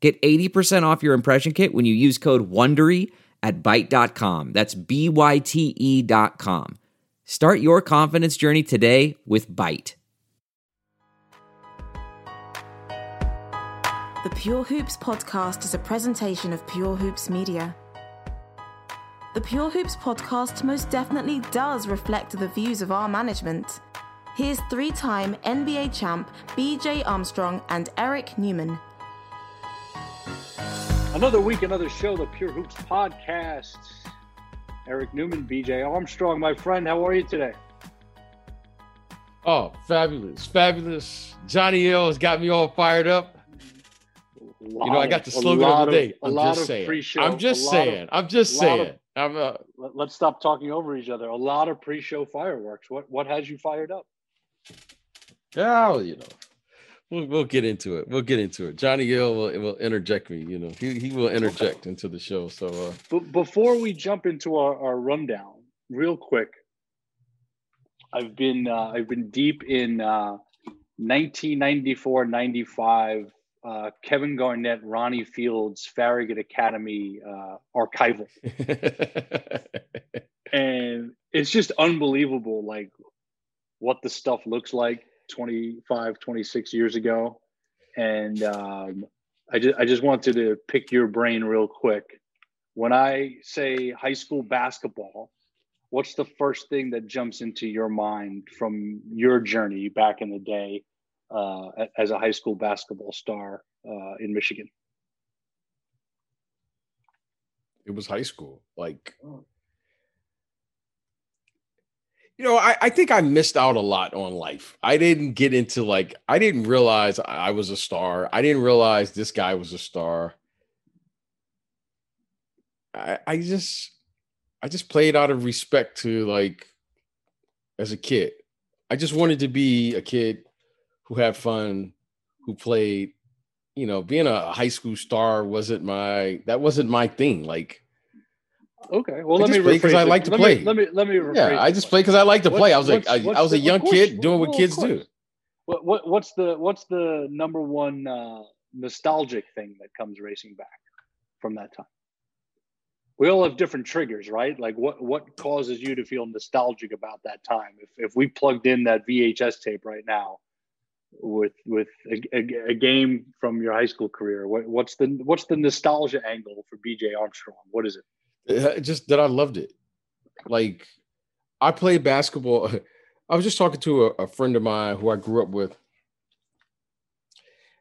Get 80% off your impression kit when you use code WONDERY at Byte.com. That's B-Y-T-E dot com. Start your confidence journey today with Byte. The Pure Hoops podcast is a presentation of Pure Hoops Media. The Pure Hoops podcast most definitely does reflect the views of our management. Here's three time NBA champ BJ Armstrong and Eric Newman. Another week, another show, the Pure Hoops podcast. Eric Newman, BJ Armstrong, my friend, how are you today? Oh, fabulous, fabulous. Johnny L has got me all fired up. You know, I got the slogan of the day. I'm just saying. I'm just saying. I'm just saying. I'm, uh, let's stop talking over each other. A lot of pre-show fireworks. What what has you fired up? Yeah, you know, we'll, we'll get into it. We'll get into it. Johnny Gill will, will interject me. You know, he, he will interject okay. into the show. So, uh, but before we jump into our, our rundown, real quick, I've been uh, I've been deep in uh, 1994, 95 uh, Kevin Garnett, Ronnie Fields, Farragut Academy uh, archival. and it's just unbelievable, like what the stuff looks like 25, 26 years ago. And um, I, just, I just wanted to pick your brain real quick. When I say high school basketball, what's the first thing that jumps into your mind from your journey back in the day uh, as a high school basketball star uh, in Michigan? It was high school. Like, oh. You know, I, I think I missed out a lot on life. I didn't get into like, I didn't realize I was a star. I didn't realize this guy was a star. I, I just, I just played out of respect to like, as a kid. I just wanted to be a kid who had fun, who played. You know, being a high school star wasn't my that wasn't my thing. Like, okay, well, I let me because I like to let play. Me, let me let me. Yeah, I just play because I like to play. I was like, I, I, was a young kid doing what kids do. What, what what's the what's the number one uh, nostalgic thing that comes racing back from that time? we all have different triggers, right? Like what what causes you to feel nostalgic about that time? If if we plugged in that VHS tape right now, with with a, a, a, game from your high school career? What, what's the what's the nostalgia angle for BJ Armstrong? What is it? Just that I loved it. Like I played basketball. I was just talking to a, a friend of mine who I grew up with,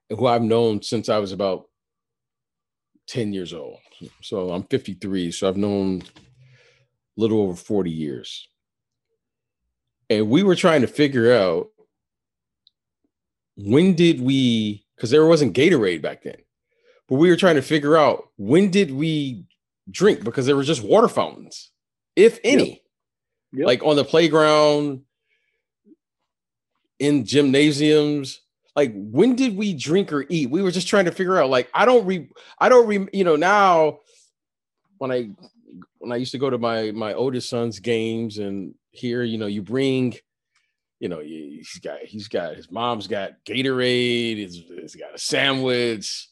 who I've known since I was about ten years old. So I'm 53. So I've known a little over 40 years. And we were trying to figure out when did we because there wasn't Gatorade back then, but we were trying to figure out when did we drink because there was just water fountains, if any, yep. Yep. like on the playground, in gymnasiums. Like when did we drink or eat? We were just trying to figure out. Like I don't re, I don't re. You know now, when I when I used to go to my my oldest son's games and here, you know, you bring you know, he's got he's got his mom's got Gatorade, he's, he's got a sandwich,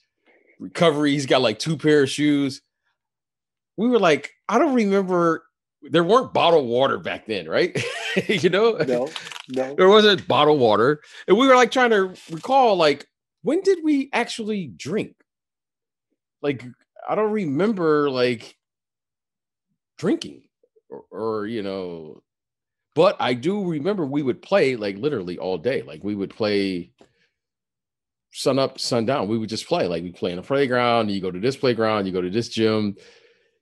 recovery, he's got like two pair of shoes. We were like, I don't remember there weren't bottled water back then, right? you know, no, no, there wasn't bottled water, and we were like trying to recall, like, when did we actually drink? Like, I don't remember like drinking or, or you know but I do remember we would play like literally all day. Like we would play sun up, sun down. We would just play. Like we play in a playground. You go to this playground, you go to this gym.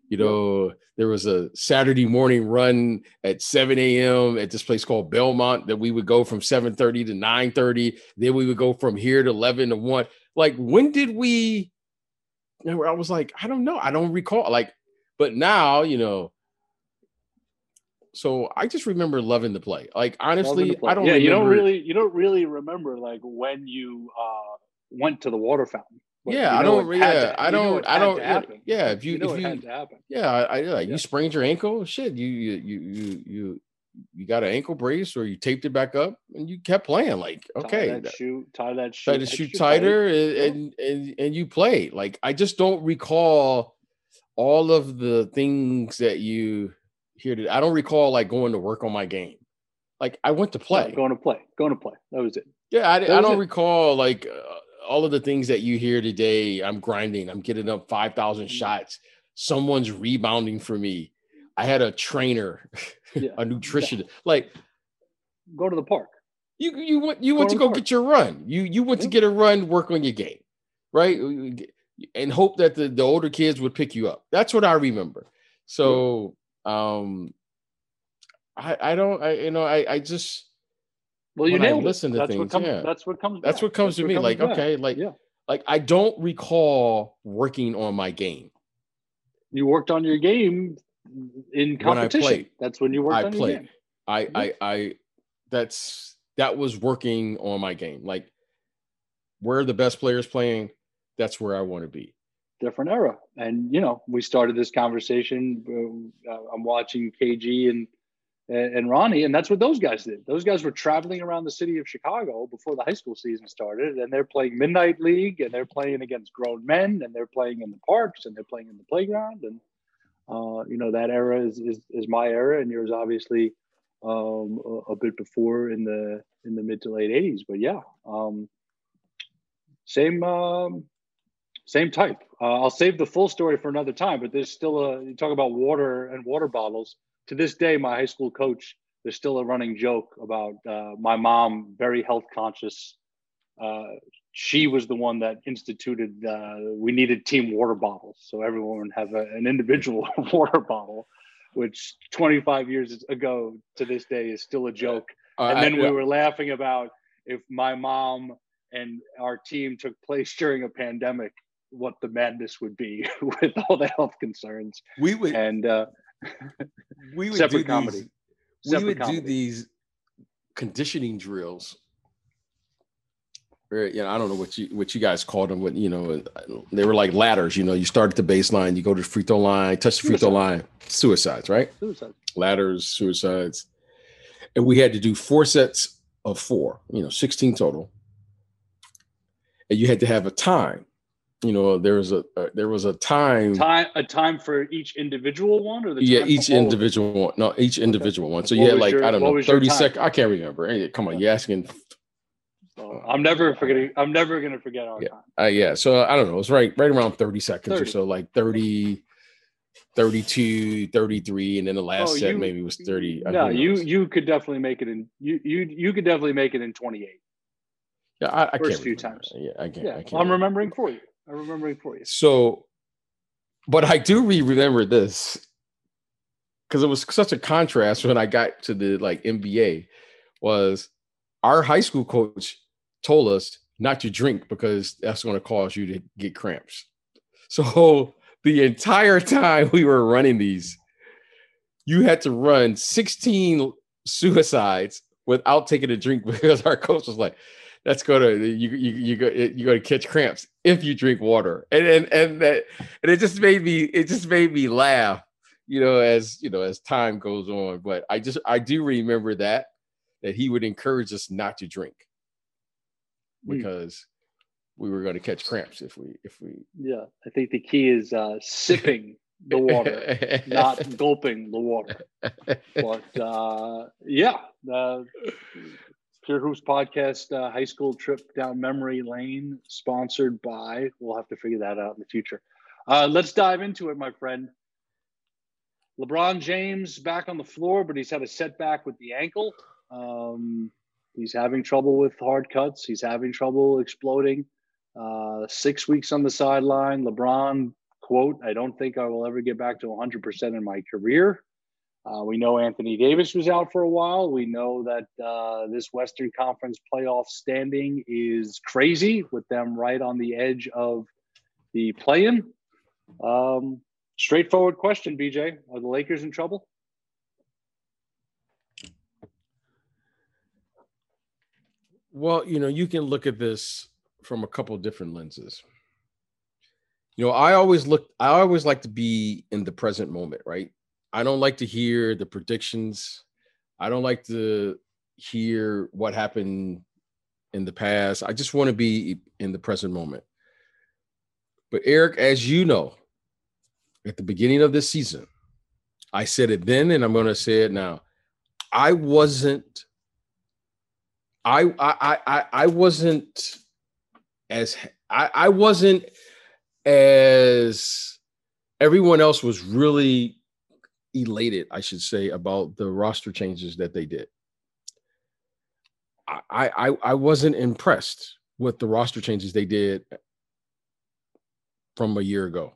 You know, there was a Saturday morning run at 7 a.m. at this place called Belmont that we would go from 7:30 to 9:30. Then we would go from here to 11 to 1. Like, when did we I was like, I don't know, I don't recall. Like, but now you know. So I just remember loving the play. Like honestly, play. I don't. Yeah, you don't really you don't really remember like when you uh went to the water fountain. But Yeah, you I don't. Yeah, to- I don't. I don't. yeah. Yeah, if you, You know if you, had to happen. yeah, I, I like Yeah. you sprained your ankle. Shit, you you you you you you got an ankle brace or you taped it back up and you kept playing. Like okay, that that- shoe, tie that shoe, try to shoot tighter and, and and and you played. Like I just don't recall all of the things that you hear. To, I don't recall like going to work on my game. Like I went to No, play. going to play, going to play. That was it. Yeah, I, I don't it. recall like uh, all of the things that you hear today. I'm grinding. I'm getting up five thousand Mhm. shots. Someone's rebounding for me. I had a trainer, Yeah. a nutrition. Like Go to the park. you, you went you Go went to to go park. get your run. You you went to get a run, work on your game, right? And hope that the, the older kids would pick you up. That's what I remember. So um, I I don't I you know I I just Well, you When I it. listen to That's what things, comes. yeah. That's what comes. that's back. what comes to me. Like back. okay, like yeah, like I don't recall working on my game. you worked on your game in When competition. played. That's when you worked I on played. your game. I I I that's that was working on my game. Like where the best players playing, that's where I want to be. different era. And you know, we started this conversation. Uh, I'm watching KG and and Ronnie, and that's what those guys did. Those guys were traveling around the city of Chicago before the high school season started, and they're playing midnight league, and they're playing against grown men, and they're playing in the parks, and they're playing in the playground, and uh, you know that era is, is is my era, and yours obviously um, a, a bit before in the in the mid to late '80s. But yeah, um, same um, same type. Uh, I'll save the full story for another time, but there's still a you talk about water and water bottles. To this day, my high school coach, there's still a running joke about uh, my mom, very health conscious. Uh, she was the one that instituted uh, we needed team water bottles, so everyone would have a, an individual water bottle, which 25 years ago to this day is still a joke Uh, and I- then we were laughing about if my mom and our team took place during a pandemic, what the madness would be with all the health concerns. we would And uh, we would separate do comedy. these, we would comedy. do these conditioning drills. Or, you know, I don't know what you what you guys called them. What you know, uh, they were like ladders. You know, you start at the baseline, you go to the free throw line, touch the free throw line, suicides, right? Suicide. ladders, suicides. And we had to do four sets of four, you know, 16 total. And you had to have a time. You know, there was a uh, there was a time. Time a time for each individual one, or the Yeah, each for all of them? individual one. No, each individual one. So What you like, your- I don't know, was 30 seconds. I can't remember. Hey, come on, you're asking. So I'm never forgetting. I'm never gonna forget our Yeah. time. Uh, yeah. So I don't know. It's right right around 30 seconds or so, like 30, 32, 33. And then the last Oh, set you- maybe was 30. No, you you could definitely make it in. You you you could definitely make it in 28. yeah, I, I first can't few remember. times. Yeah, I can't. Yeah, I can't I'm remember. remembering for you. I'm remembering for you. So, but I do re- remember this because it was such a contrast when I got to the like NBA. Was our high school coach told us not to drink because that's going to cause you to get cramps. So the entire time we were running these, you had to run 16 suicides without taking a drink because our coach was like, that's gonna you you you go you gonna catch cramps if you drink water and and and that and it just made me it just made me laugh you know as you know as time goes on but i just i do remember that that he would encourage us not to drink Hmm. because we were going to catch cramps if we if we Yeah, I think the key is uh, sipping the water, not gulping the water. But uh, yeah, the Pure Hoops podcast uh, high school trip down memory lane, sponsored by. We'll have to figure that out in the future. Uh, let's dive into it, my friend. LeBron James back on the floor, but he's had a setback with the ankle. Um, he's having trouble with hard cuts. He's having trouble exploding. Uh, six weeks on the sideline. LeBron quote: "I don't think I will ever get back to 100% in my career." Uh, we know Anthony Davis was out for a while. We know that uh, this Western Conference playoff standing is crazy with them right on the edge of the play-in. Um, straightforward question, BJ: Are the Lakers in trouble? Well, you know, you can look at this from a couple different lenses. You know, I always look, I always like to be in the present moment, right? I don't like to hear the predictions. I don't like to hear what happened in the past. I just want to be in the present moment. But Eric, as you know, at the beginning of this season, I said it then and I'm going to say it now. I wasn't I I I I wasn't as I, I wasn't as everyone else was really elated, I should say, about the roster changes that they did. I I I wasn't impressed with the roster changes they did from a year ago.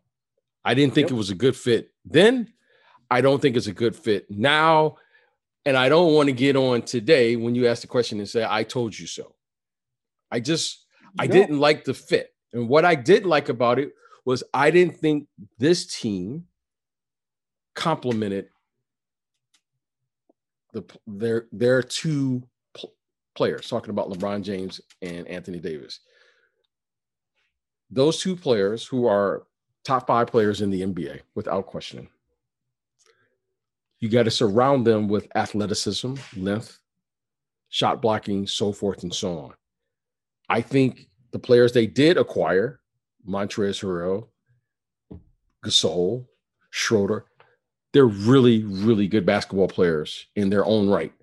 I didn't think yep. it was a good fit then. I don't think it's a good fit now. And I don't want to get on today when you ask the question and say, I told you so. I just. I didn't like the fit. And what I did like about it was I didn't think this team complemented the their their two pl- players talking about LeBron James and Anthony Davis. Those two players who are top 5 players in the NBA without questioning. You got to surround them with athleticism, length, shot blocking, so forth and so on. I think the players they did acquire, Montrezl Harrell, Gasol, Schroeder, they're really, really good basketball players in their own right.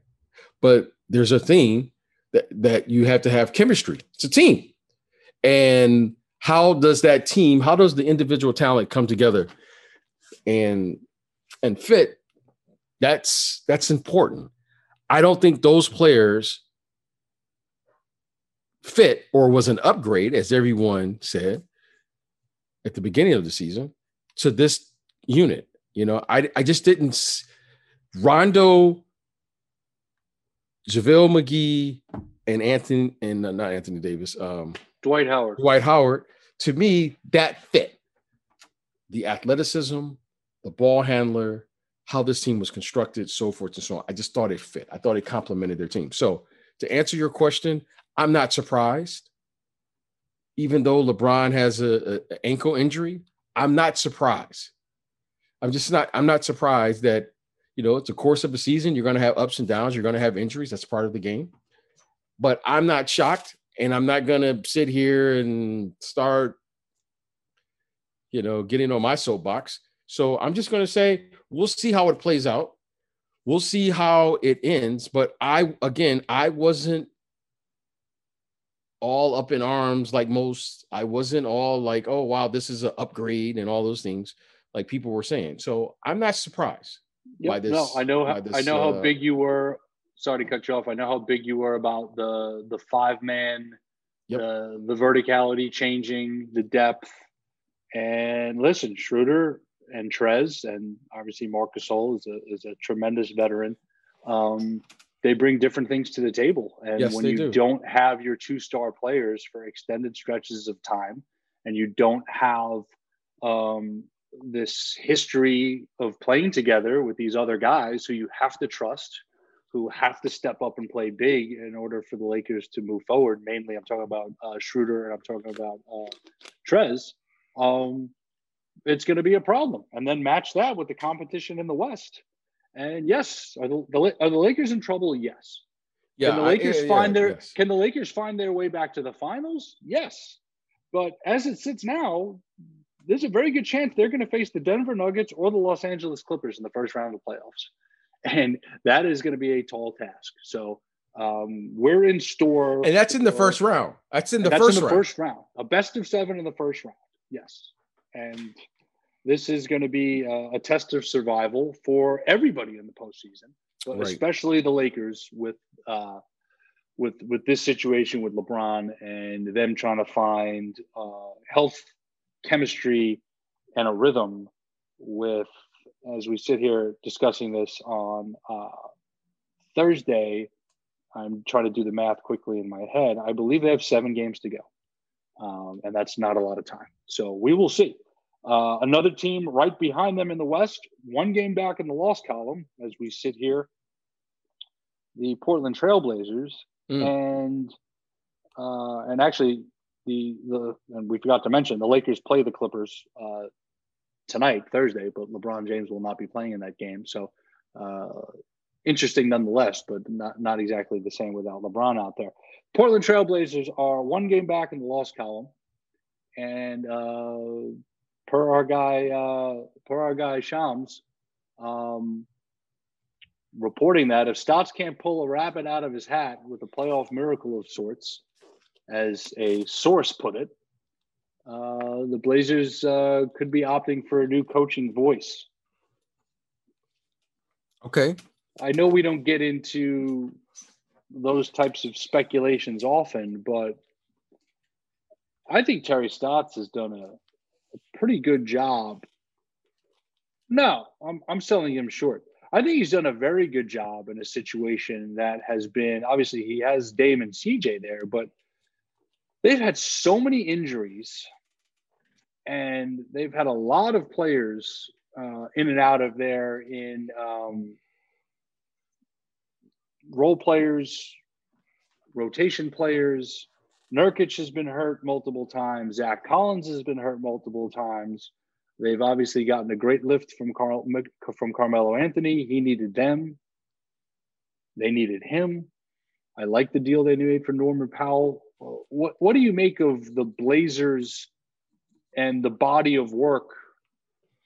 But there's a thing that, that you have to have chemistry. It's a team. And how does that team, how does the individual talent come together and and fit that's that's important. I don't think those players fit or was an upgrade, as everyone said at the beginning of the season, to this unit. You know, I I just didn't. Rondo, JaVale McGee, and Anthony and uh, not Anthony Davis, um, Dwight Howard. Dwight Howard. To me, that fit the athleticism, the ball handler, how this team was constructed, so forth and so on. I just thought it fit. I thought it complemented their team. So to answer your question, I'm not surprised. Even though LeBron has a, a ankle injury, I'm not surprised. I'm just not. I'm not surprised that you know it's a course of a season. You're going to have ups and downs. You're going to have injuries. That's part of the game. But I'm not shocked, and I'm not going to sit here and start, you know, getting on my soapbox. So I'm just going to say we'll see how it plays out. We'll see how it ends. But I, again, I wasn't all up in arms like most. I wasn't all like, oh, wow, this is an upgrade and all those things like people were saying. So I'm not surprised yep, by this. No, I know, how, this, I know uh, how big you were. Sorry to cut you off. I know how big you were about the the five man, yep. the the verticality changing, the depth. And listen, Schroeder and Trez, and obviously Marc Gasol is a is a tremendous veteran. Um, they bring different things to the table, and yes, when you do. don't have your two star players for extended stretches of time, and you don't have um, this history of playing together with these other guys who you have to trust, who have to step up and play big in order for the Lakers to move forward. Mainly, I'm talking about uh, Schroeder and I'm talking about uh, Trez. Um, it's going to be a problem. And then match that with the competition in the West. And yes, are the, the are the Lakers in trouble? Yes. Yeah, can the Lakers I, yeah, find yeah, their yes. can the Lakers find their way back to the finals? Yes. But as it sits now, there's a very good chance they're going to face the Denver Nuggets or the Los Angeles Clippers in the first round of the playoffs. And that is going to be a tall task. So um, we're in store. And that's in the first round. That's in the first in the round. first round. A best of seven in the first round. Yes. And this is going to be a, a, test of survival for everybody in the postseason, but right. especially the Lakers with uh, with with this situation with LeBron and them trying to find uh, health, chemistry, and a rhythm with as we sit here discussing this on uh, Thursday. I'm trying to do the math quickly in my head. I believe they have seven games to go. um, and that's not a lot of time. So we will see. Uh, another team right behind them in the West, one game back in the loss column as we sit here. The Portland Trailblazers, mm. and uh, and actually the the and we forgot to mention the Lakers play the Clippers uh, tonight, Thursday, but LeBron James will not be playing in that game. So uh, interesting nonetheless, but not not exactly the same without LeBron out there. Portland Trailblazers are one game back in the loss column, and uh, per our guy uh, per our guy Shams, um, reporting that if Stotts can't pull a rabbit out of his hat with a playoff miracle of sorts, as a source put it, uh, the Blazers uh, could be opting for a new coaching voice. Okay. I know we don't get into those types of speculations often, but I think Terry Stotts has done a, a pretty good job. No, I'm, I'm selling him short. I think he's done a very good job in a situation that has been obviously he has Dame and CJ there, but they've had so many injuries and they've had a lot of players uh, in and out of there in um, role players, rotation players. Nurkic has been hurt multiple times. Zach Collins has been hurt multiple times. They've obviously gotten a great lift from Carl from Carmelo Anthony. He needed them. They needed him. I like the deal they made for Norman Powell. What what do you make of the Blazers and the body of work?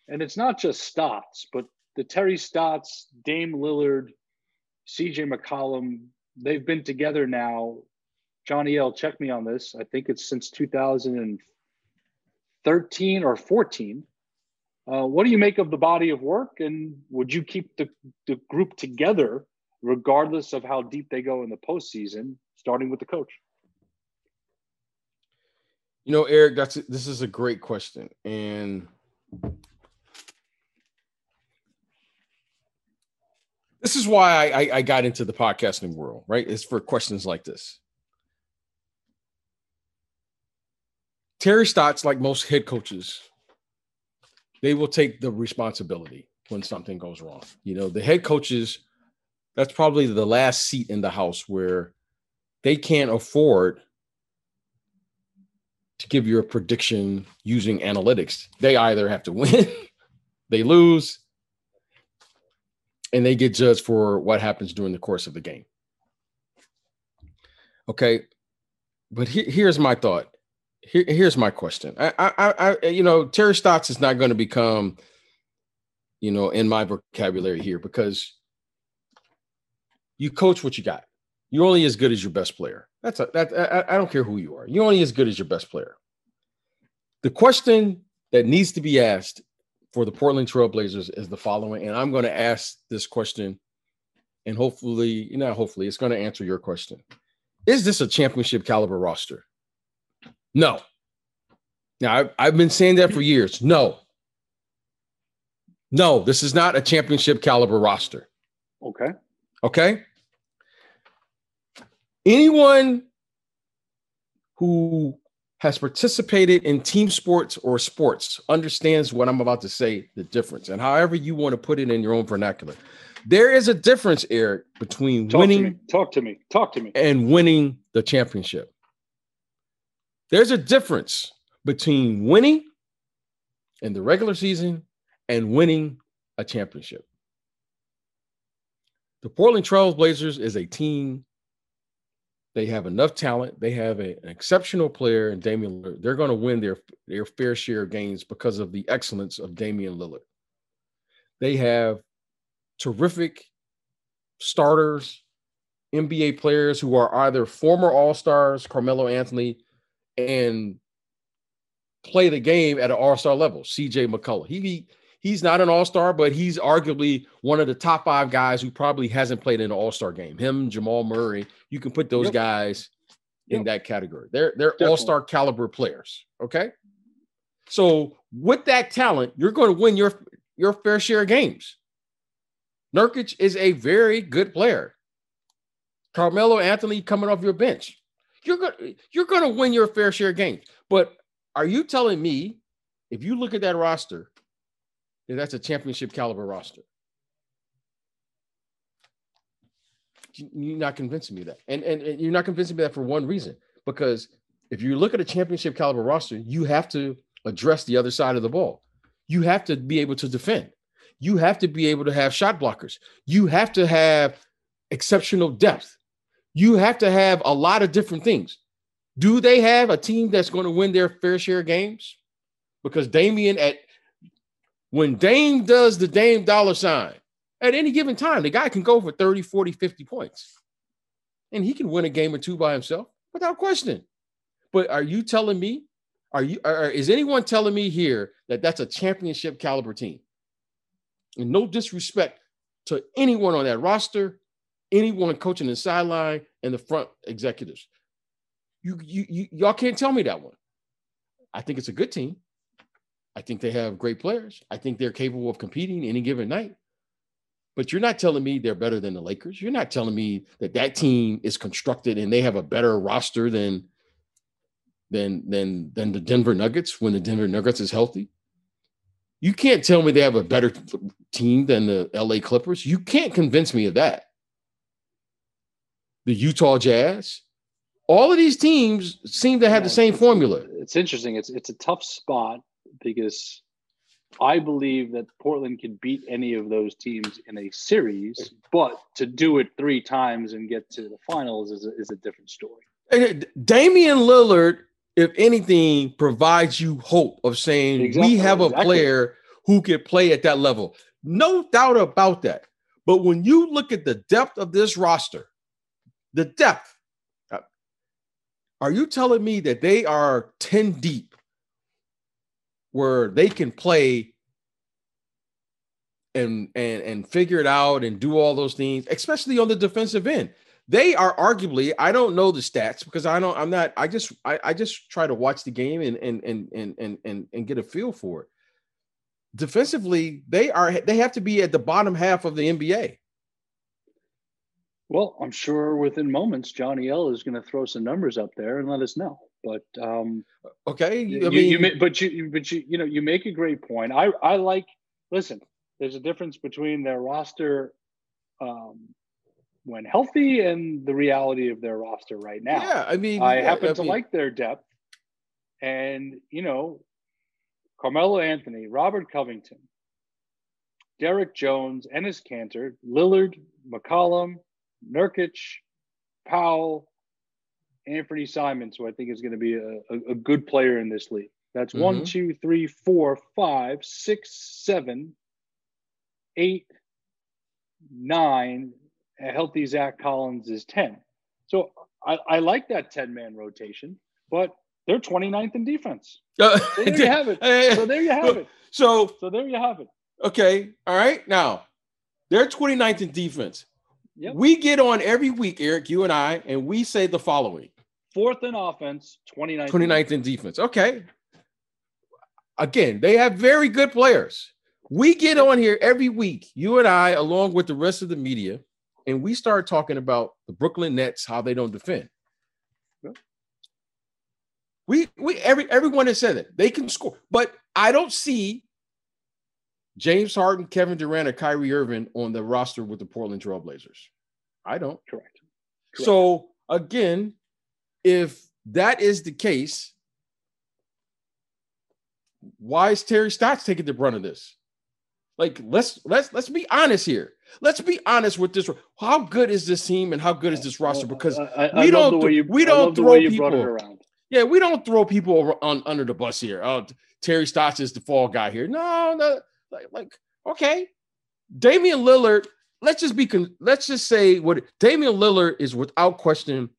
And it's not just Stotts, but the Terry Stotts, Dame Lillard, CJ McCollum, they've been together now. Johnny L, check me on this. I think it's since 2013 or 14. Uh, what do you make of the body of work? And would you keep the, the group together regardless of how deep they go in the postseason, starting with the coach? You know, Eric, that's this is a great question, and this is why I, I got into the podcasting world. Right, it's for questions like this. Terry Stotts, like most head coaches, they will take the responsibility when something goes wrong. You know, the head coaches, that's probably the last seat in the house where they can't afford to give you a prediction using analytics. They either have to win, they lose, and they get judged for what happens during the course of the game. Okay. But he, here's my thought. Here, here's my question. I, I, I, you know, Terry Stotts is not going to become, you know, in my vocabulary here because you coach what you got. You're only as good as your best player. That's a that I, I don't care who you are. You're only as good as your best player. The question that needs to be asked for the Portland Trailblazers is the following, and I'm going to ask this question, and hopefully, not hopefully, it's going to answer your question. Is this a championship caliber roster? No. Now, I've, I've been saying that for years. No. No, this is not a championship caliber roster. Okay. Okay anyone who has participated in team sports or sports understands what I'm about to say, the difference, and however you want to put it in your own vernacular. There is a difference, Eric, between Talk winning. To Talk to me. Talk to me. And winning the championship. There's a difference between winning in the regular season and winning a championship. The Portland Trail Blazers is a team they have enough talent. They have a, an exceptional player in Damian Lillard. They're going to win their, their fair share of games because of the excellence of Damian Lillard. They have terrific starters, NBA players who are either former All Stars, Carmelo Anthony, and play the game at an All Star level. CJ McCollum. He he's not an all-star, but he's arguably one of the top five guys who probably hasn't played in an all-star game. Him, Jamal Murray, you can put those yep. guys in yep. that category. They're they're Definitely. all-star caliber players. Okay. So with that talent, you're going to win your your fair share of games. Nurkic is a very good player. Carmelo Anthony coming off your bench. you're gonna you're gonna win your fair share of games. But are you telling me if you look at that roster, that's a championship caliber roster? You're not convincing me that, and, and and you're not convincing me that for one reason because if you look at a championship caliber roster, you have to address the other side of the ball. You have to be able to defend. You have to be able to have shot blockers. You have to have exceptional depth. You have to have a lot of different things. Do they have a team that's going to win their fair share of games? Because Damian at when Dame does the Dame dollar sign, at any given time, the guy can go for 30, 40, 50 points. And he can win a game or two by himself without question. But are you telling me, are you, are, is anyone telling me here that that's a championship caliber team? And no disrespect to anyone on that roster, anyone coaching the sideline and the front executives. You, you, you, y'all can't tell me that one. I think it's a good team. I think they have great players. I think they're capable of competing any given night. But you're not telling me they're better than the Lakers. You're not telling me that that team is constructed and they have a better roster than than than than the Denver Nuggets when the Denver Nuggets is healthy. You can't tell me they have a better team than the LA Clippers. You can't convince me of that. The Utah Jazz, all of these teams seem to have the same formula. It's interesting. It's it's a tough spot because I believe that Portland can beat any of those teams in a series, but to do it three times and get to the finals is a, is a different story. Damian Lillard, if anything, provides you hope of saying exactly, we have a exactly. player who can play at that level. No doubt about that. But when you look at the depth of this roster, the depth, uh, are you telling me that they are 10 deep where they can play and and and figure it out and do all those things, especially on the defensive end. They are arguably, I don't know the stats because I don't, I'm not, I just I, I just try to watch the game and and and and and and, and get a feel for it. Defensively, they are they have to be at the bottom half of the NBA. Well, I'm sure within moments Johnny L is going to throw some numbers up there and let us know. But um, okay, I you, mean, you, but you, but you, you know, you make a great point. I, I like. Listen, there's a difference between their roster um, when healthy and the reality of their roster right now. Yeah, I mean, I happen I to mean, like their depth, and you know, Carmelo Anthony, Robert Covington, Derrick Jones, Enes Kanter, Lillard, McCollum, Nurkic, Powell, Anthony Simons, who I think is going to be a, a, a good player in this league. That's mm-hmm. one, two, three, four, five, six, seven, eight, nine. A healthy Zach Collins is 10. So I, I like that 10 man rotation, but they're 29th in defense. Uh, so there you have it. So there you have it. So, so there you have it. Okay. All right. Now, they're 29th in defense. Yep. We get on every week, Eric, you and I, and we say the following fourth in offense, 29th, 29th in defense. Okay. Again, they have very good players. We get on here every week, you and I, along with the rest of the media, and we start talking about the Brooklyn Nets, how they don't defend. We we every everyone has said it. They can score, but I don't see James Harden, Kevin Durant, or Kyrie Irving on the roster with the Portland Trailblazers. I don't. Correct. Correct. So again, if that is the case, why is Terry Stotts taking the brunt of this? Like, let's let's let's be honest here. Let's be honest with this. How good is this team and how good is this roster? Because I, I, we, don't, you, we don't throw people. Around. Yeah, we don't throw people on under the bus here. Oh, Terry Stotts is the fall guy here. No, no, like, like okay, Damian Lillard. Let's just be. Let's just say what Damian Lillard is without question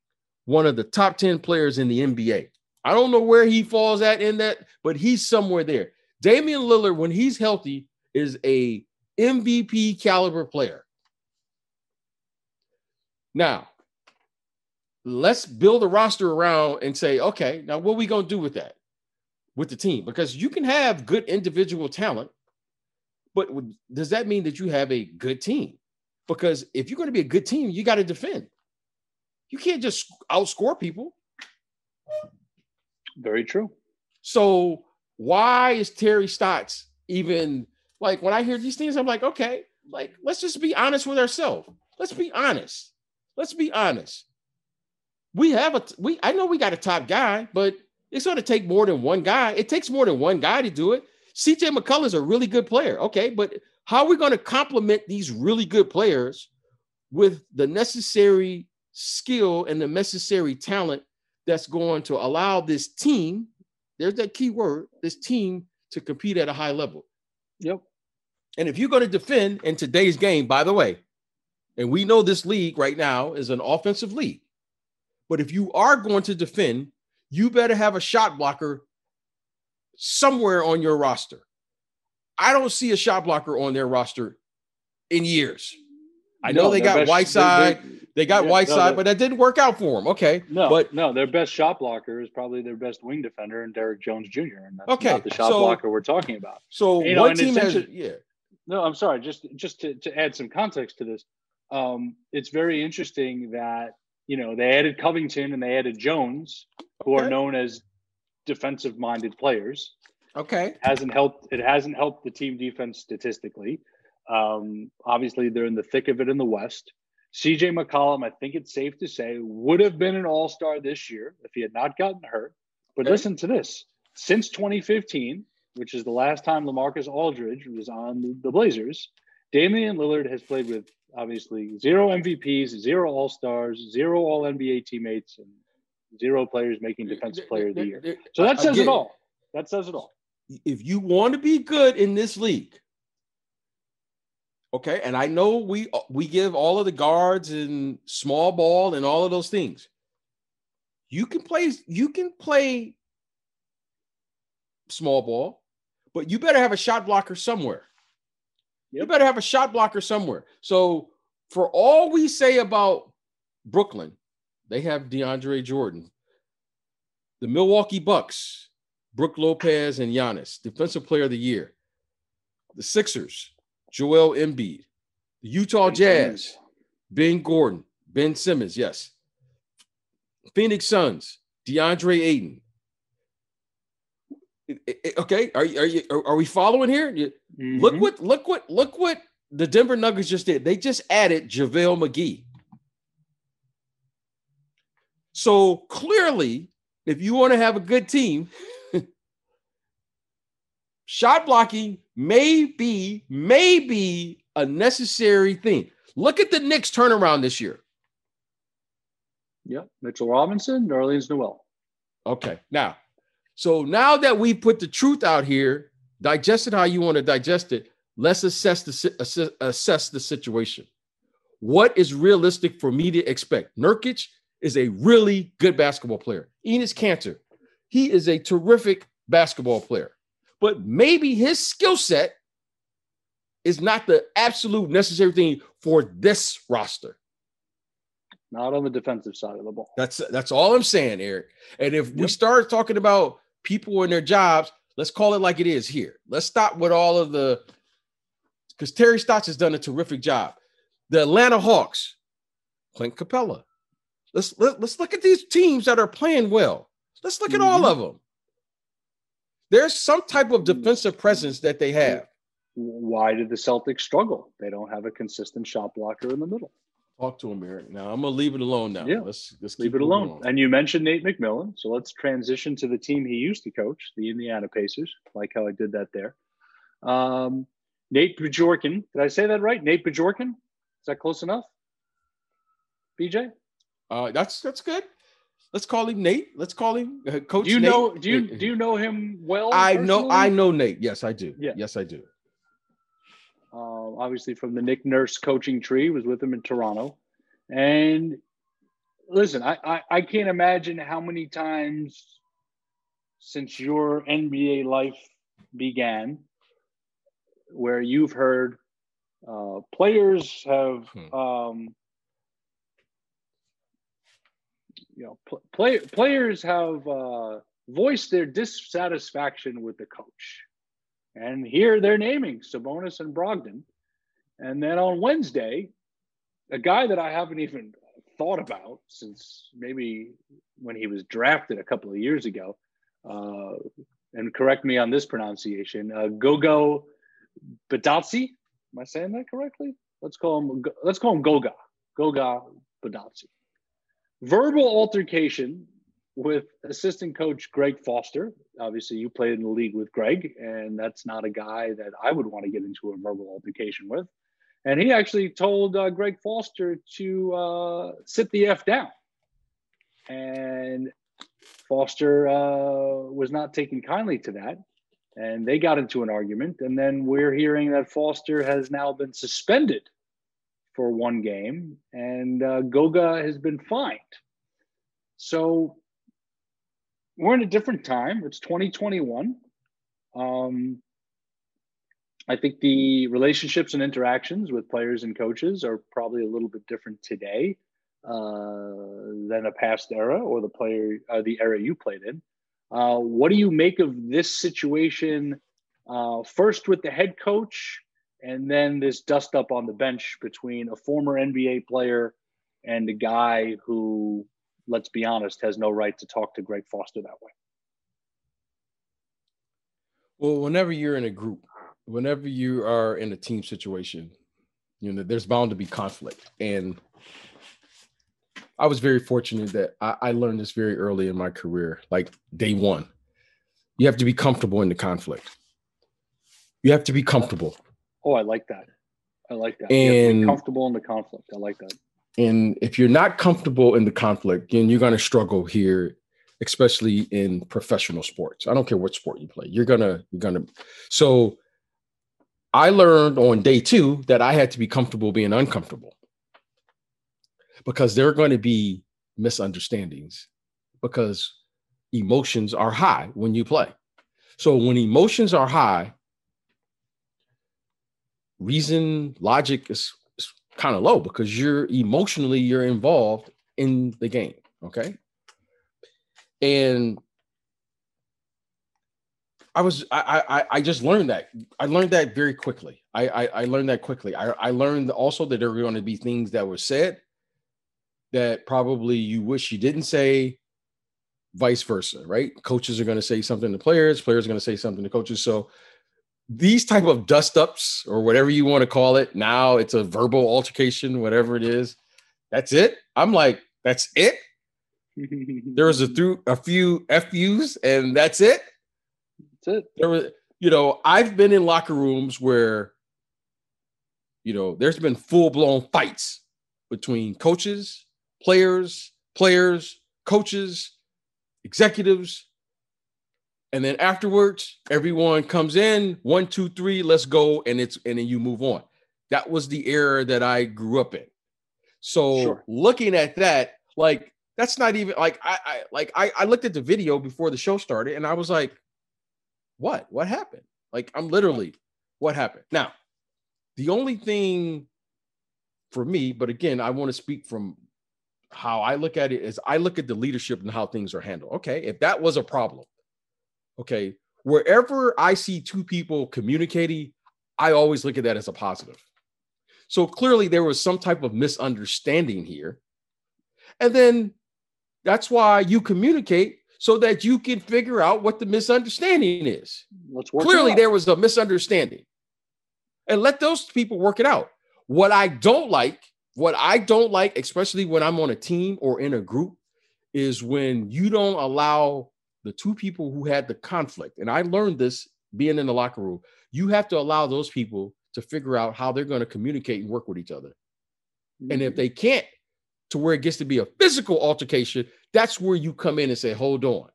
one of the top 10 players in the NBA. I don't know where he falls at in that, but he's somewhere there. Damian Lillard, when he's healthy, is a MVP caliber player. Now, let's build a roster around and say, okay, now what are we going to do with that? With the team? Because you can have good individual talent, but does that mean that you have a good team? Because if you're going to be a good team, you got to defend. You can't just outscore people. Very true. So why is Terry Stotts even like when I hear these things, I'm like, okay, like let's just be honest with ourselves. Let's be honest. Let's be honest. We have a we I know we got a top guy, but it's going to take more than one guy. It takes more than one guy to do it. CJ McCollum is a really good player. Okay, but how are we going to complement these really good players with the necessary skill and the necessary talent that's going to allow this team, there's that key word, this team to compete at a high level. Yep. And if you're going to defend in today's game, by the way, and we know this league right now is an offensive league, but if you are going to defend, you better have a shot blocker somewhere on your roster. I don't see a shot blocker on their roster in years. I know No, they got best- Whiteside, their- they got yeah, Whiteside, no, but that didn't work out for them. Okay, No, but no, their best shot blocker is probably their best wing defender and Derrick Jones Jr. And that's Okay, not the shot so- blocker we're talking about. so You know, one team has, yeah, No, I'm sorry. Just just to, to add some context to this, um, it's very interesting that you know they added Covington and they added Jones, who Okay. are known as defensive-minded players. okay, hasn't helped. It hasn't helped the team defense statistically. Um, obviously, they're in the thick of it in the West. CJ McCollum, I think it's safe to say, would have been an All Star this year if he had not gotten hurt. But Okay. listen to this: since 2015, which is the last time LaMarcus Aldridge was on the, Blazers, Damian Lillard has played with obviously zero MVPs, zero All Stars, zero All NBA teammates, and zero players making Defensive Player of the Year. So that says Again, it all. That says it all. if you want to be good in this league, okay, and I know we we give all of the guards and small ball and all of those things. You can play you can play small ball, but you better have a shot blocker somewhere. You better have a shot blocker somewhere. So for all we say about Brooklyn, they have DeAndre Jordan. The Milwaukee Bucks, Brook Lopez and Giannis, Defensive Player of the Year. The Sixers, Joel Embiid. The Utah Ben Jazz, Simmons. Ben Gordon, Ben Simmons, yes. Phoenix Suns, DeAndre Ayton. Okay, are you, are you are we following here? You- Look mm-hmm. what look what look what the Denver Nuggets just did. They just added JaVale McGee. So clearly, if you want to have a good team, shot blocking may be, may be a necessary thing. Look at the Knicks turnaround this year. Yep. Mitchell Robinson, Nerlens Noel. Okay. Now, so now that we put the truth out here, digest it how you want to digest it. Let's assess the assess, assess the situation. What is realistic for me to expect? Nurkic is a really good basketball player. Enes Kanter, he is a terrific basketball player, but maybe his skill set is not the absolute necessary thing for this roster. Not on the defensive side of the ball. That's that's all I'm saying, Eric. And if we start talking about people and their jobs, let's call it like it is here. Let's stop with all of the because Terry Stotts has done a terrific job. The Atlanta Hawks, Clint Capela. Let's let, let's look at these teams that are playing well. Let's look at all Mhm. of them. There's some type of defensive presence that they have. Why did the Celtics struggle? They don't have a consistent shot blocker in the middle. Talk to him, Eric. Now I'm gonna leave it alone now. Yeah. Let's let's Leave it alone. on. And you mentioned Nate McMillan. So let's transition to the team he used to coach, the Indiana Pacers. Like how I did that there. Um, Nate Bjorkgren. Did I say that right? Nate Bjorkgren? Is that close enough? BJ? Uh, that's that's good. Let's call him Nate. Let's call him uh, Coach. Do you Nate. know do you Uh, do you know him well? I know. I know Nate. Yes, I do. Yeah. Yes, I do. uh, obviously from the Nick Nurse coaching tree, was with him in Toronto. And listen, I, I, I can't imagine how many times since your NBA life began where you've heard uh, players have, Hmm. um, you know, pl- play, players have uh, voiced their dissatisfaction with the coach. And here they're naming Sabonis and Brogdon. And then on Wednesday, a guy that I haven't even thought about since maybe when he was drafted a couple of years ago, uh, and correct me on this pronunciation, uh, Gogo Bitadze. Am I saying that correctly? Let's call him. Let's call him Goga. Goga Bitadze. Verbal altercation with assistant coach Greg Foster. Obviously, you played in the league with Greg, and that's not a guy that I would want to get into a verbal altercation with. And he actually told uh, Greg Foster to uh, sit the F down. And Foster uh, was not taking kindly to that. And they got into an argument. And then we're hearing that Foster has now been suspended for one game, and uh, Goga has been fined. So we're in a different time. It's 2021. Um, I think the relationships and interactions with players and coaches are probably a little bit different today uh, than a past era or the player uh, the era you played in. Uh, what do you make of this situation? Uh, first with the head coach, and then this dust up on the bench between a former NBA player and a guy who, let's be honest, has no right to talk to Greg Foster that way. Well, whenever you're in a group, whenever you are in a team situation, you know, there's bound to be conflict. And I was very fortunate that I, I, learned this very early in my career, like day one. You have to be comfortable in the conflict. You have to be comfortable. Oh, I like that. I like that. And comfortable in the conflict. I like that. And if you're not comfortable in the conflict, then you're going to struggle here especially in professional sports. I don't care what sport you play. You're gonna you're gonna. So I learned on day two that I had to be comfortable being uncomfortable because there are going to be misunderstandings because emotions are high when you play. So when emotions are high, reason logic is, is kind of low because you're emotionally you're involved in the game. Okay. And I was I I I just learned that I learned that very quickly. I I, I learned that quickly. I, I learned also that there were going to be things that were said that probably you wish you didn't say, vice versa, right? Coaches are going to say something to players, players are going to say something to coaches. So these type of dust ups or whatever you want to call it, now it's a verbal altercation, whatever it is. That's it. I'm like, that's it there was a through a few FUs, and that's it. That's it. There was, you know, I've been in locker rooms where, you know, there's been full blown fights between coaches, players, players, coaches, executives. And then afterwards, everyone comes in, one, two, three, let's go, and it's and then you move on. That was the era that I grew up in. So sure. looking at that, like that's not even like I, I like I, I looked at the video before the show started and I was like, what? What happened? Like I'm literally, what happened? Now, the only thing for me, but again, I want to speak from how I look at it is I look at the leadership and how things are handled. Okay, if that was a problem, okay, wherever I see two people communicating, I always look at that as a positive. So clearly there was some type of misunderstanding here. And then that's why you communicate so that you can figure out what the misunderstanding is. Clearly, there was a misunderstanding. And let those people work it out. What I don't like, what I don't like, especially when I'm on a team or in a group, is when you don't allow the two people who had the conflict. And I learned this being in the locker room. You have to allow those people to figure out how they're going to communicate and work with each other. Mm-hmm. And if mm-hmm. they can't, to where it gets to be a physical altercation, that's where you come in and say, hold on.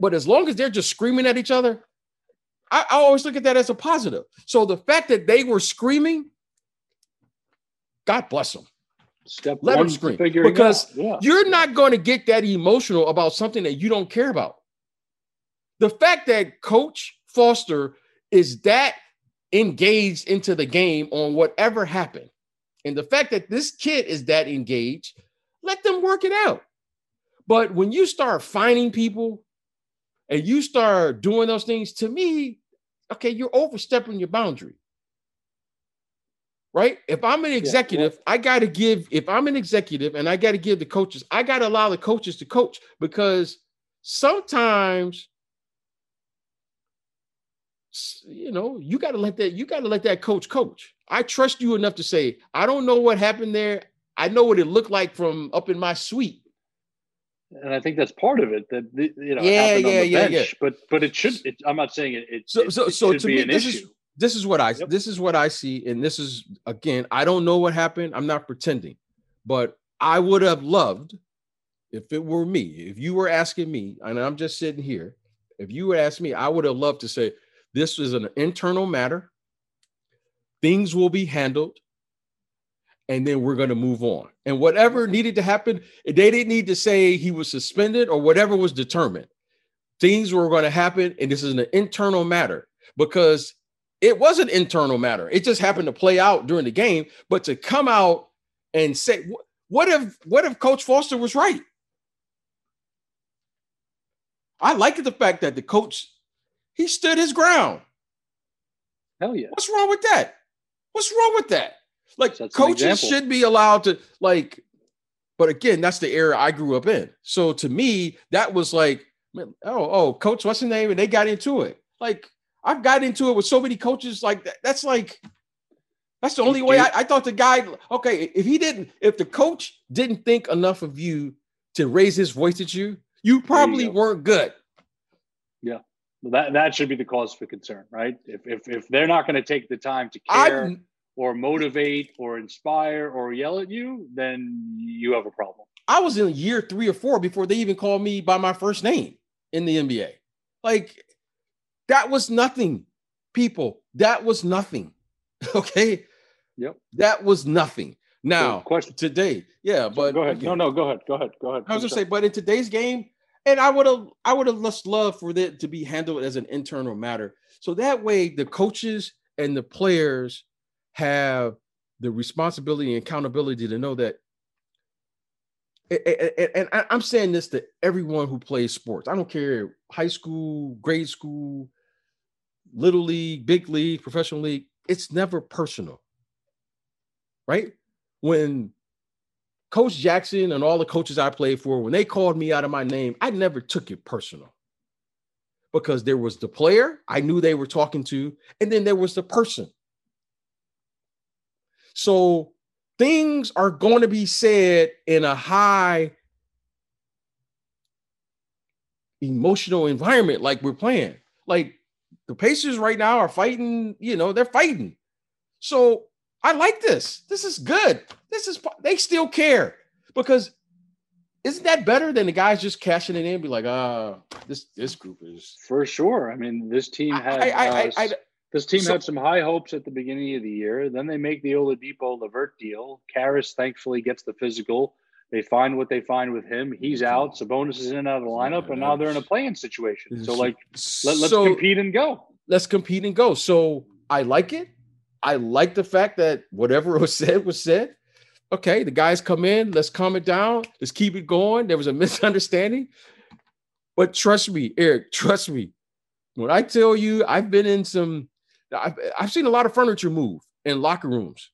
But as long as they're just screaming at each other, I, I always look at that as a positive. So the fact that they were screaming, God bless them. Step Let them scream because yeah. you're not going to get that emotional about something that you don't care about. The fact that Coach Foster is that engaged into the game on whatever happened and the fact that this kid is that engaged, let them work it out. But when you start finding people and you start doing those things, to me, okay, you're overstepping your boundary. Right? If I'm an executive, yeah. I got to give, if I'm an executive and I got to give the coaches, I got to allow the coaches to coach because sometimes you know, you got to let that you got to let that coach coach. I trust you enough to say, I don't know what happened there. I know what it looked like from up in my suite. And I think that's part of it. That you know, yeah, yeah, yeah, bench, yeah. But but it should. It, I'm not saying it. it so so it so to me, this issue. is this is what I Yep. this is what I see, and this is again, I don't know what happened. I'm not pretending, but I would have loved if it were me. If you were asking me, and I'm just sitting here, if you would ask me, I would have loved to say this is an internal matter. Things will be handled, and then we're going to move on. And whatever needed to happen, they didn't need to say he was suspended or whatever was determined. Things were going to happen, and this is an internal matter because it was an internal matter. It just happened to play out during the game. But to come out and say, what if what if Coach Foster was right? I liked the fact that the coach he stood his ground. Hell yeah. What's wrong with that? What's wrong with that? Like That's coaches should be allowed to like, but again, that's the era I grew up in. So to me, that was like, oh, oh, coach, what's the name? And they got into it. Like I've got into it with so many coaches. Like that, that's like, that's the only way I, I thought the guy. Okay, if he didn't, if the coach didn't think enough of you to raise his voice at you, you probably go. weren't good. Yeah. That that should be the cause for concern, right? If if if they're not going to take the time to I care or motivate or inspire or yell at you, then you have a problem. I was in year three or four before they even called me by my first name in the NBA. Like that was nothing, people. That was nothing. Okay. Yep. That was nothing. Now, So, question. today, yeah, but go ahead. No, no, go ahead. Go ahead. Go ahead. I was gonna say, but in today's game, and I would have, I would have just loved for it to be handled as an internal matter. So that way, the coaches and the players have the responsibility and accountability to know that. And I'm saying this to everyone who plays sports. I don't care high school, grade school, little league, big league, professional league. It's never personal, right? When Coach Jackson and all the coaches I played for, when they called me out of my name, I never took it personal because there was the player I knew they were talking to, and then there was the person. So things are going to be said in a high emotional environment like we're playing. Like the Pacers right now are fighting, you know, they're fighting. So I like this. This is good. This is they still care because isn't that better than the guys just cashing it in and be like, ah, this this group is For sure. I mean, this team has I, I, I, uh, I, this team so- had some high hopes at the beginning of the year. Then they make the Oladipo Levert deal. Caris thankfully gets the physical. They find what they find with him. He's out. Sabonis is in and out of the lineup, and now they're in a playing situation. So, like, let, let's So- compete and go. let's compete and go. So I like it. I like the fact that whatever was said was said. Okay, the guys come in, let's calm it down, let's keep it going. There was a misunderstanding. But trust me, Eric, trust me. When I tell you I've been in some, I've, I've seen a lot of furniture move in locker rooms.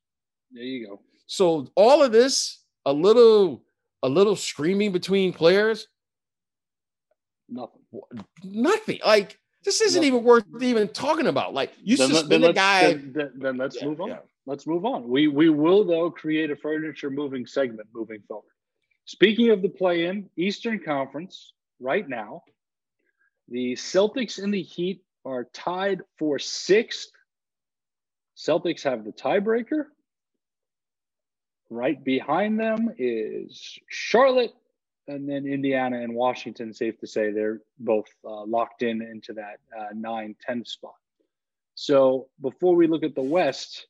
There you go. So all of this, a little, a little screaming between players, Nothing. nothing. Like this isn't Nothing. even worth even talking about. Like you Then, suspend then a guy. Then, then- then let's Yeah, move on. yeah. Let's move on. We we will though create a furniture moving segment moving forward. Speaking of the play-in Eastern Conference, right now, the Celtics and the Heat are tied for sixth. Celtics have the tiebreaker. Right behind them is Charlotte, and then Indiana and Washington. Safe to say they're both uh, locked in into that uh, 9 10 spot. So before we look at the West,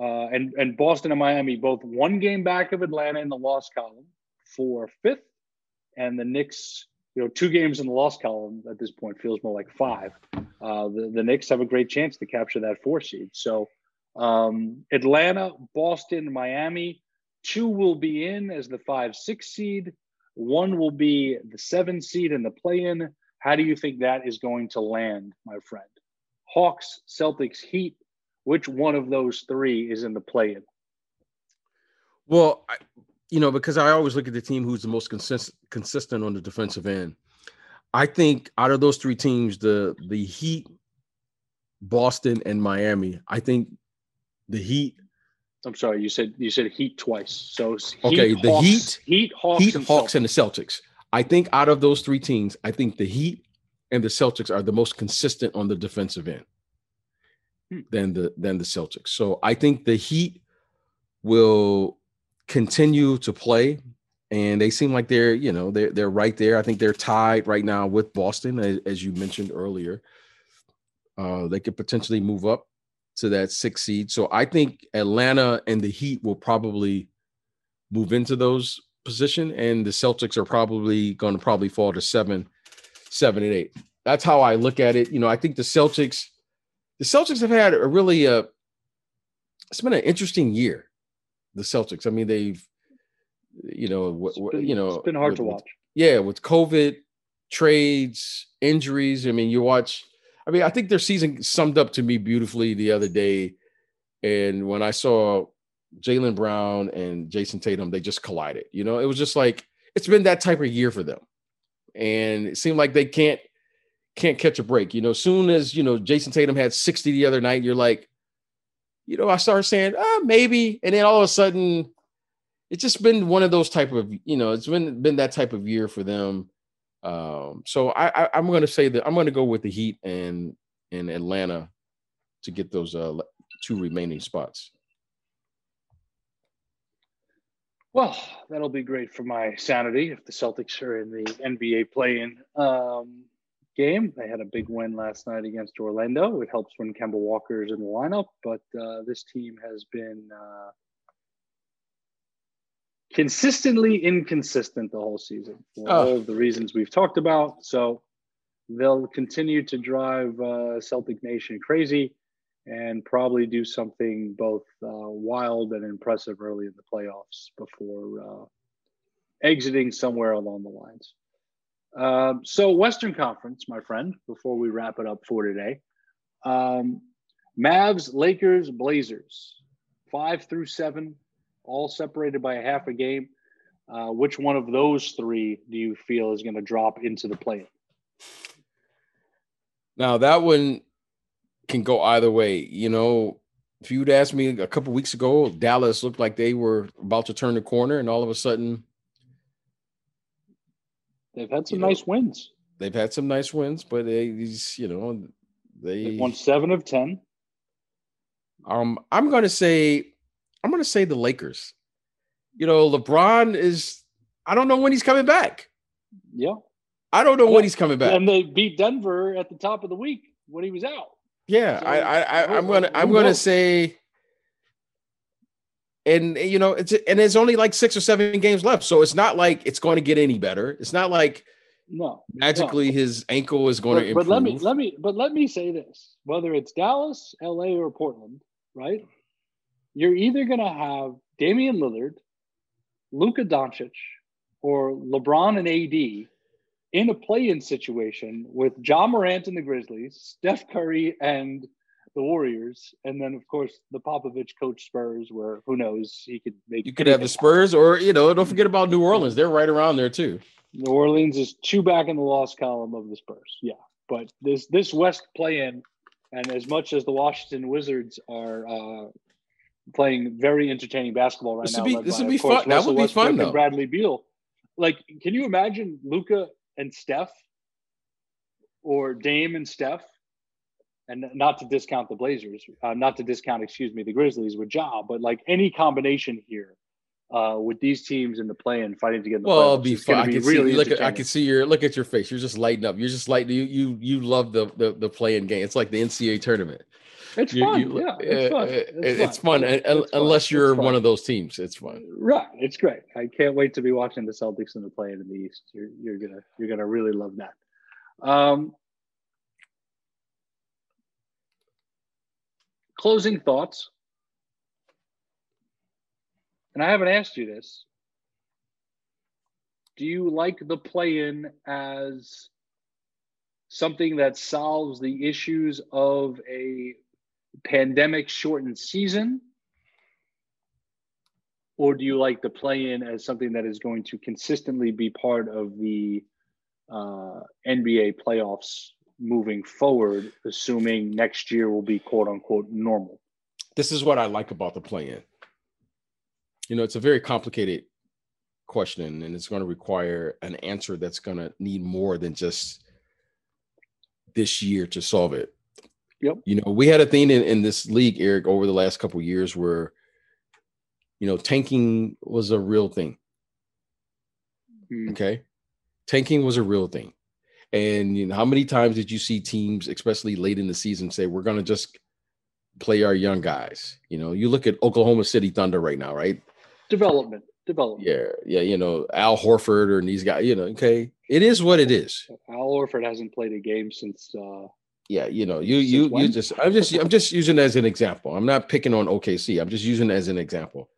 uh, and and Boston and Miami both one game back of Atlanta in the loss column for fifth, and the Knicks, you know, two games in the loss column at this point feels more like five. Uh, the the Knicks have a great chance to capture that four seed. So um, Atlanta, Boston, Miami, two will be in as the five six seed. One will be the seven seed in the play in. How do you think that is going to land, my friend? Hawks, Celtics, Heat. Which one of those three is in the play in? Well, I, you know, because I always look at the team who's the most consistent consistent on the defensive end. I think out of those three teams, the the Heat, Boston, and Miami. I think the Heat. I'm sorry, you said you said Heat twice. So okay, Heat, the Hawks, Heat, Heat, Hawks, Heat, and Hawks, Celtics. and the Celtics. I think out of those three teams, I think the Heat and the Celtics are the most consistent on the defensive end Hmm. than the than the Celtics. So I think the Heat will continue to play, and they seem like they're you know they're they're right there. I think they're tied right now with Boston, as, as you mentioned earlier. Uh, they could potentially move up to that six seed. So I think Atlanta and the Heat will probably move into those position, and the Celtics are probably going to probably fall to seven, seven and eight. That's how I look at it. You know, I think the Celtics, the Celtics have had a really uh it's been an interesting year. The Celtics. I mean, they've, you know, It's wh- wh- you know, it's been hard with- to with- watch. yeah, with COVID, trades, injuries. I mean, you watch. I mean, I think their season summed up to me beautifully the other day, and when I saw Jaylen Brown and Jayson Tatum, they just collided. You know, it was just like it's been that type of year for them, and it seemed like they can't can't catch a break. You know, soon as you know Jayson Tatum had sixty the other night, you're like, you know, I started saying, ah, maybe, and then all of a sudden, it's just been one of those type of, you know, it's been been that type of year for them. Um, so I, I I'm going to say that I'm to go with the Heat and and Atlanta to get those uh two remaining spots. Well, that'll be great for my sanity if the Celtics are in the NBA play-in um, game. They had a big win last night against Orlando. It helps when Kemba Walker is in the lineup, but uh, this team has been uh, consistently inconsistent the whole season for Oh. all of the reasons we've talked about. So they'll continue to drive uh, Celtic Nation crazy and probably do something both uh, wild and impressive early in the playoffs before uh, exiting somewhere along the lines. Um, so, Western Conference, my friend, before we wrap it up for today, um, Mavs, Lakers, Blazers, five through seven, all separated by a half a game. Uh, which one of those three do you feel is going to drop into the play? Now that one can go either way. You know, if you'd asked me a couple weeks ago, Dallas looked like they were about to turn the corner, and all of a sudden They've had some You know, nice wins. they've had some nice wins, but they these, you know, they They've won seven of ten. Um, I'm gonna say, I'm gonna say the Lakers. You know, LeBron is. I don't know when he's coming back. Yeah. I don't know when he's coming back. And they beat Denver at the top of the week when he was out. Yeah, So, I, I, I I'm gonna, I'm gonna say, and you know, it's and there's only like six or seven games left, so it's not like it's going to get any better. It's not like No. magically his ankle is going But, to improve. but let me let me but let me say this. Whether it's Dallas, LA, or Portland, right? You're either gonna have Damian Lillard, Luka Doncic, or LeBron and AD in a play-in situation with John Morant and the Grizzlies, Steph Curry and the Warriors, and then of course the Popovich coach Spurs, where who knows he could make you could have the Spurs, or you know, don't forget about New Orleans. They're right around there too. New Orleans is two back in the loss column of the Spurs. Yeah, but this this West play-in, and as much as the Washington Wizards are uh, playing very entertaining basketball right This now, would be- this by, would be course, fun. That would be Westbrook fun, though. Bradley Beal. Like, can you imagine Luka and Steph, or Dame and Steph, and not to discount the Blazers, uh, not to discount, excuse me, the Grizzlies with Ja, but like any combination here. Uh, with these teams in the play-in fighting to get in the Well, playoffs, be fun. I can see. really Look, at, I can see your look at your face. You're just lighting up. You're just like you you you love the the, the playing game. It's like the NCAA tournament. It's You- fun. you- yeah, it's uh, fun. uh, It's, It's fun. fun, It's un- fun. unless you're one of those teams. It's fun. Right. It's great. I can't wait to be watching the Celtics in the play in the East. You're you're gonna you're gonna really love that. Um, closing thoughts. And I haven't asked you this. Do you like the play-in as something that solves the issues of a pandemic shortened season? Or do you like the play in as something that is going to consistently be part of the uh, NBA playoffs moving forward, assuming next year will be quote unquote normal. This is what I like about the play in. You know, it's a very complicated question and it's going to require an answer that's going to need more than just this year to solve it. Yep. You know, we had a thing in, in this league, Eric, over the last couple years where, you know, tanking was a real thing. Mm. Okay. Tanking was a real thing. And you know, how many times did you see teams, especially late in the season, say, we're gonna just play our young guys? You know, you look at Oklahoma City Thunder right now, right? Development, development. Yeah, yeah, you know, Al Horford or these guys, you know, okay. It is what it is. Al Horford hasn't played a game since uh Yeah, you know, you you you just I'm just I'm just using as an example. I'm not picking on OKC. I'm just using it as an example.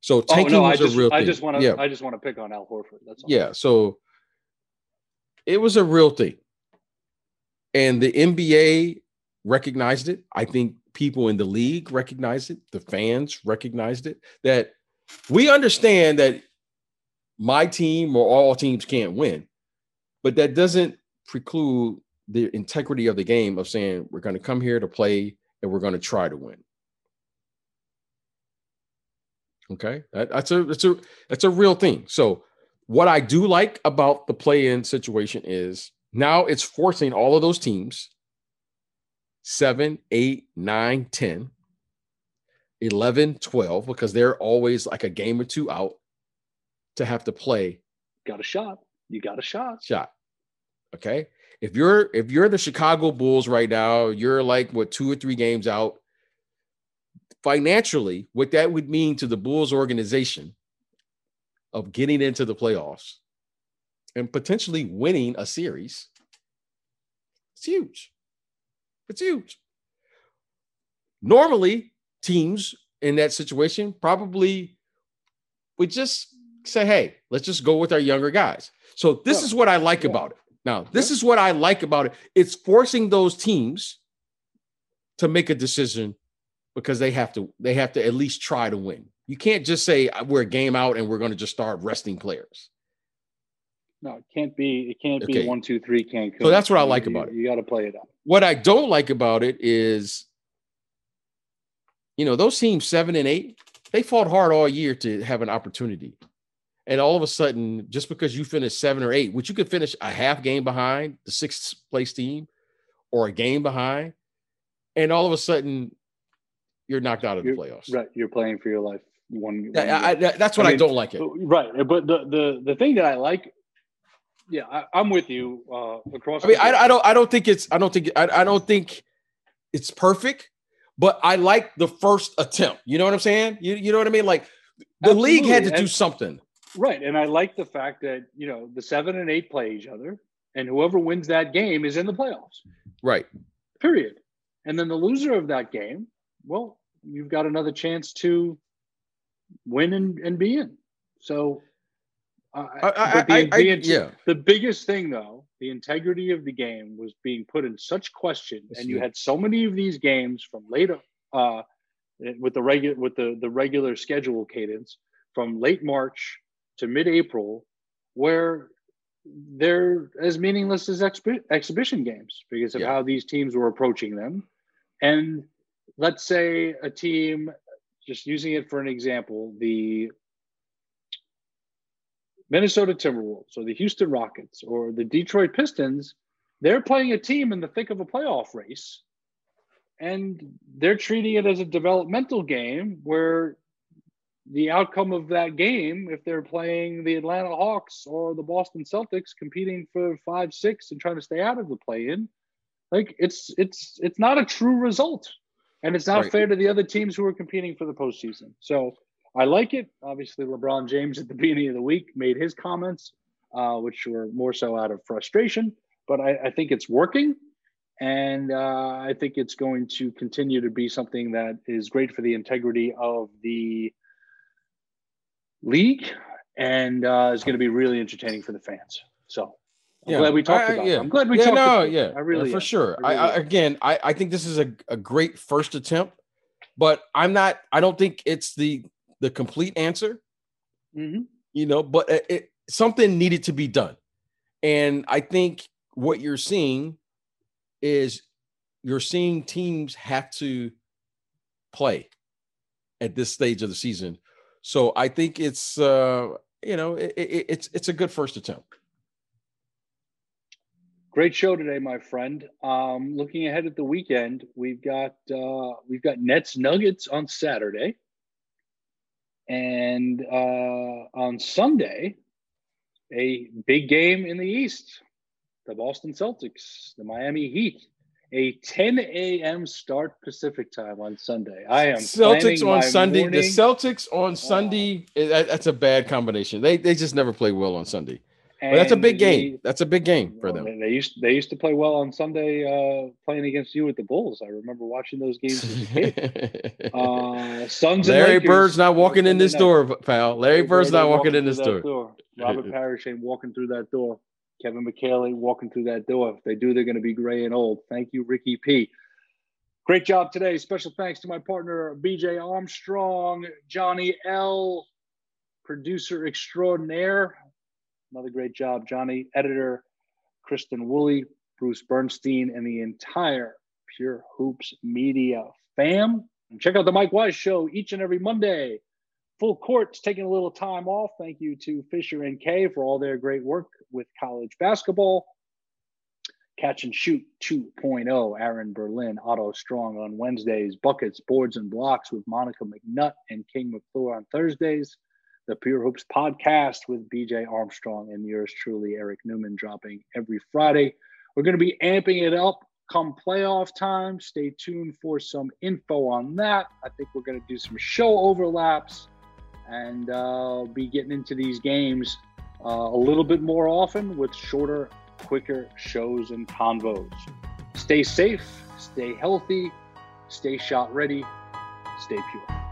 So Oh tanking no, I just a real I thing. just want to yeah, I just want to pick on Al Horford. That's all. Yeah, so it was a real thing. And the NBA recognized it. I think people in the league recognized it. The fans recognized it. That we understand that my team or all teams can't win, but that doesn't preclude the integrity of the game of saying we're going to come here to play and we're going to try to win. Okay, that, that's a that's a that's a real thing. So what I do like about the play-in situation is now it's forcing all of those teams 7, 8, 9, 10, 11, 12 because they're always like a game or two out to have to play Got a shot. You got a shot. shot. Okay? If you're if you're the Chicago Bulls right now, you're like what two or three games out financially, what that would mean to the Bulls organization of getting into the playoffs and potentially winning a series, it's huge. It's huge. Normally, teams in that situation probably would just say, hey, let's just go with our younger guys. So, this is what I like about it. Now, this is what I like about it. It's forcing those teams to make a decision because they have to they have to at least try to win. You can't just say "Uh, we're a game out and we're going to just start resting players. No, it can't be. It can't Okay. be one, two, three. Cancun. So that's what I like you- about it. You got to play it out. What I don't like about it is, you know, those teams seven and eight, they fought hard all year to have an opportunity. And all of a sudden, just because you finish seven or eight, which you could finish a half game behind the sixth place team or a game behind, and all of a sudden you're knocked out of the You're- playoffs. Right, you're playing for your life. One. That- one I- I- that's what I mean, don't like it. Right, but the the the thing that I like, yeah, I, I'm with you uh, across. I mean. I, I don't, I don't think it's, I don't think, I, I don't think it's perfect, but I like the first attempt. You know what I'm saying? You, you know what I mean? Like the league had to Absolutely, do something. Right, and I like the fact that you know the seven and eight play each other, and whoever wins that game is in the playoffs. Right. Period. And then the loser of that game, well, you've got another chance to win and, and be in. So, uh, I, I, the, I, the yeah. the biggest thing though, the integrity of the game was being put in such question, Yes, and you yeah. had so many of these games from later uh, with the regular with the the regular schedule cadence from late March to mid-April, where they're as meaningless as exhibition games because of Yeah. how these teams were approaching them. And let's say a team, just using it for an example, the Minnesota Timberwolves or the Houston Rockets or the Detroit Pistons, they're playing a team in the thick of a playoff race. And they're treating it as a developmental game where the outcome of that game, if they're playing the Atlanta Hawks or the Boston Celtics competing for five, six and trying to stay out of the play in, like it's it's it's not a true result. And it's not Right. fair to the other teams who are competing for the postseason. So I like it. Obviously, LeBron James at the beginning of the week made his comments, uh, which were more so out of frustration, but I, I think it's working. And uh, I think it's going to continue to be something that is great for the integrity of the league and uh, is going to be really entertaining for the fans. So I'm Yeah. glad we talked I- about yeah. it. I'm glad we yeah, talked no, about yeah, I really for am. sure. I really I again, I, I think this is a, a great first attempt, but I'm not. I don't think it's the the complete answer. Mhm. You know, but it, it, something needed to be done, and I think what you're seeing is you're seeing teams have to play at this stage of the season. So I think it's uh, you know it, it's it's a good first attempt. Great show today, my friend. Um, looking ahead at the weekend, we've got uh, we've got Nets Nuggets on Saturday, and uh, on Sunday, a big game in the East: the Boston Celtics, the Miami Heat. A 10 a.m. start Pacific time on Sunday. I am Celtics on Sunday. Morning. The Celtics on Sunday. That, that's a bad combination. They they just never play well on Sunday. But that's a big game. That's a big game for them. They used they used to play well on Sunday, uh, playing against you with the Bulls. I remember watching those games as a kid. uh, Suns. Larry Lakers, Bird's not walking in this door, pal. Larry Bird's not walking in this door. door. Robert Parish ain't walking through that door. Kevin McHale ain't walking through that door. If they do, they're going to be gray and old. Thank you, Ricky P. Great job today. Special thanks to my partner, BJ Armstrong, Johnny L, producer extraordinaire. Another great job, Johnny. Editor, Kristen Woolley, Bruce Bernstein, and the entire Pure Hoops Media fam. And check out the Mike Wise Show each and every Monday. Full court's taking a little time off. Thank you to Fisher and Kay for all their great work with college basketball. Catch and Shoot 2.0, Aaron Berlin, Otto Strong on Wednesdays, Buckets, Boards, and Blocks with Monica McNutt and King McClure on Thursdays. The Pure Hoops podcast with BJ Armstrong and yours truly, Eric Newman, dropping every Friday. We're going to be amping it up come playoff time. Stay tuned for some info on that. I think we're going to do some show overlaps and uh, be getting into these games uh, a little bit more often with shorter, quicker shows and convos. Stay safe, stay healthy, stay shot ready, stay pure.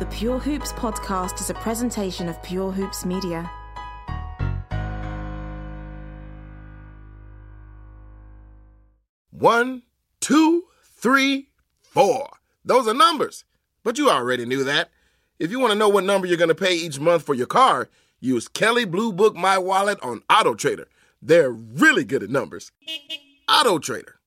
The Pure Hoops podcast is a presentation of Pure Hoops Media. One, two, three, four. Those are numbers. But you already knew that. If you want to know what number you're going to pay each month for your car, use Kelley Blue Book My Wallet on Auto Trader. They're really good at numbers. Auto Trader.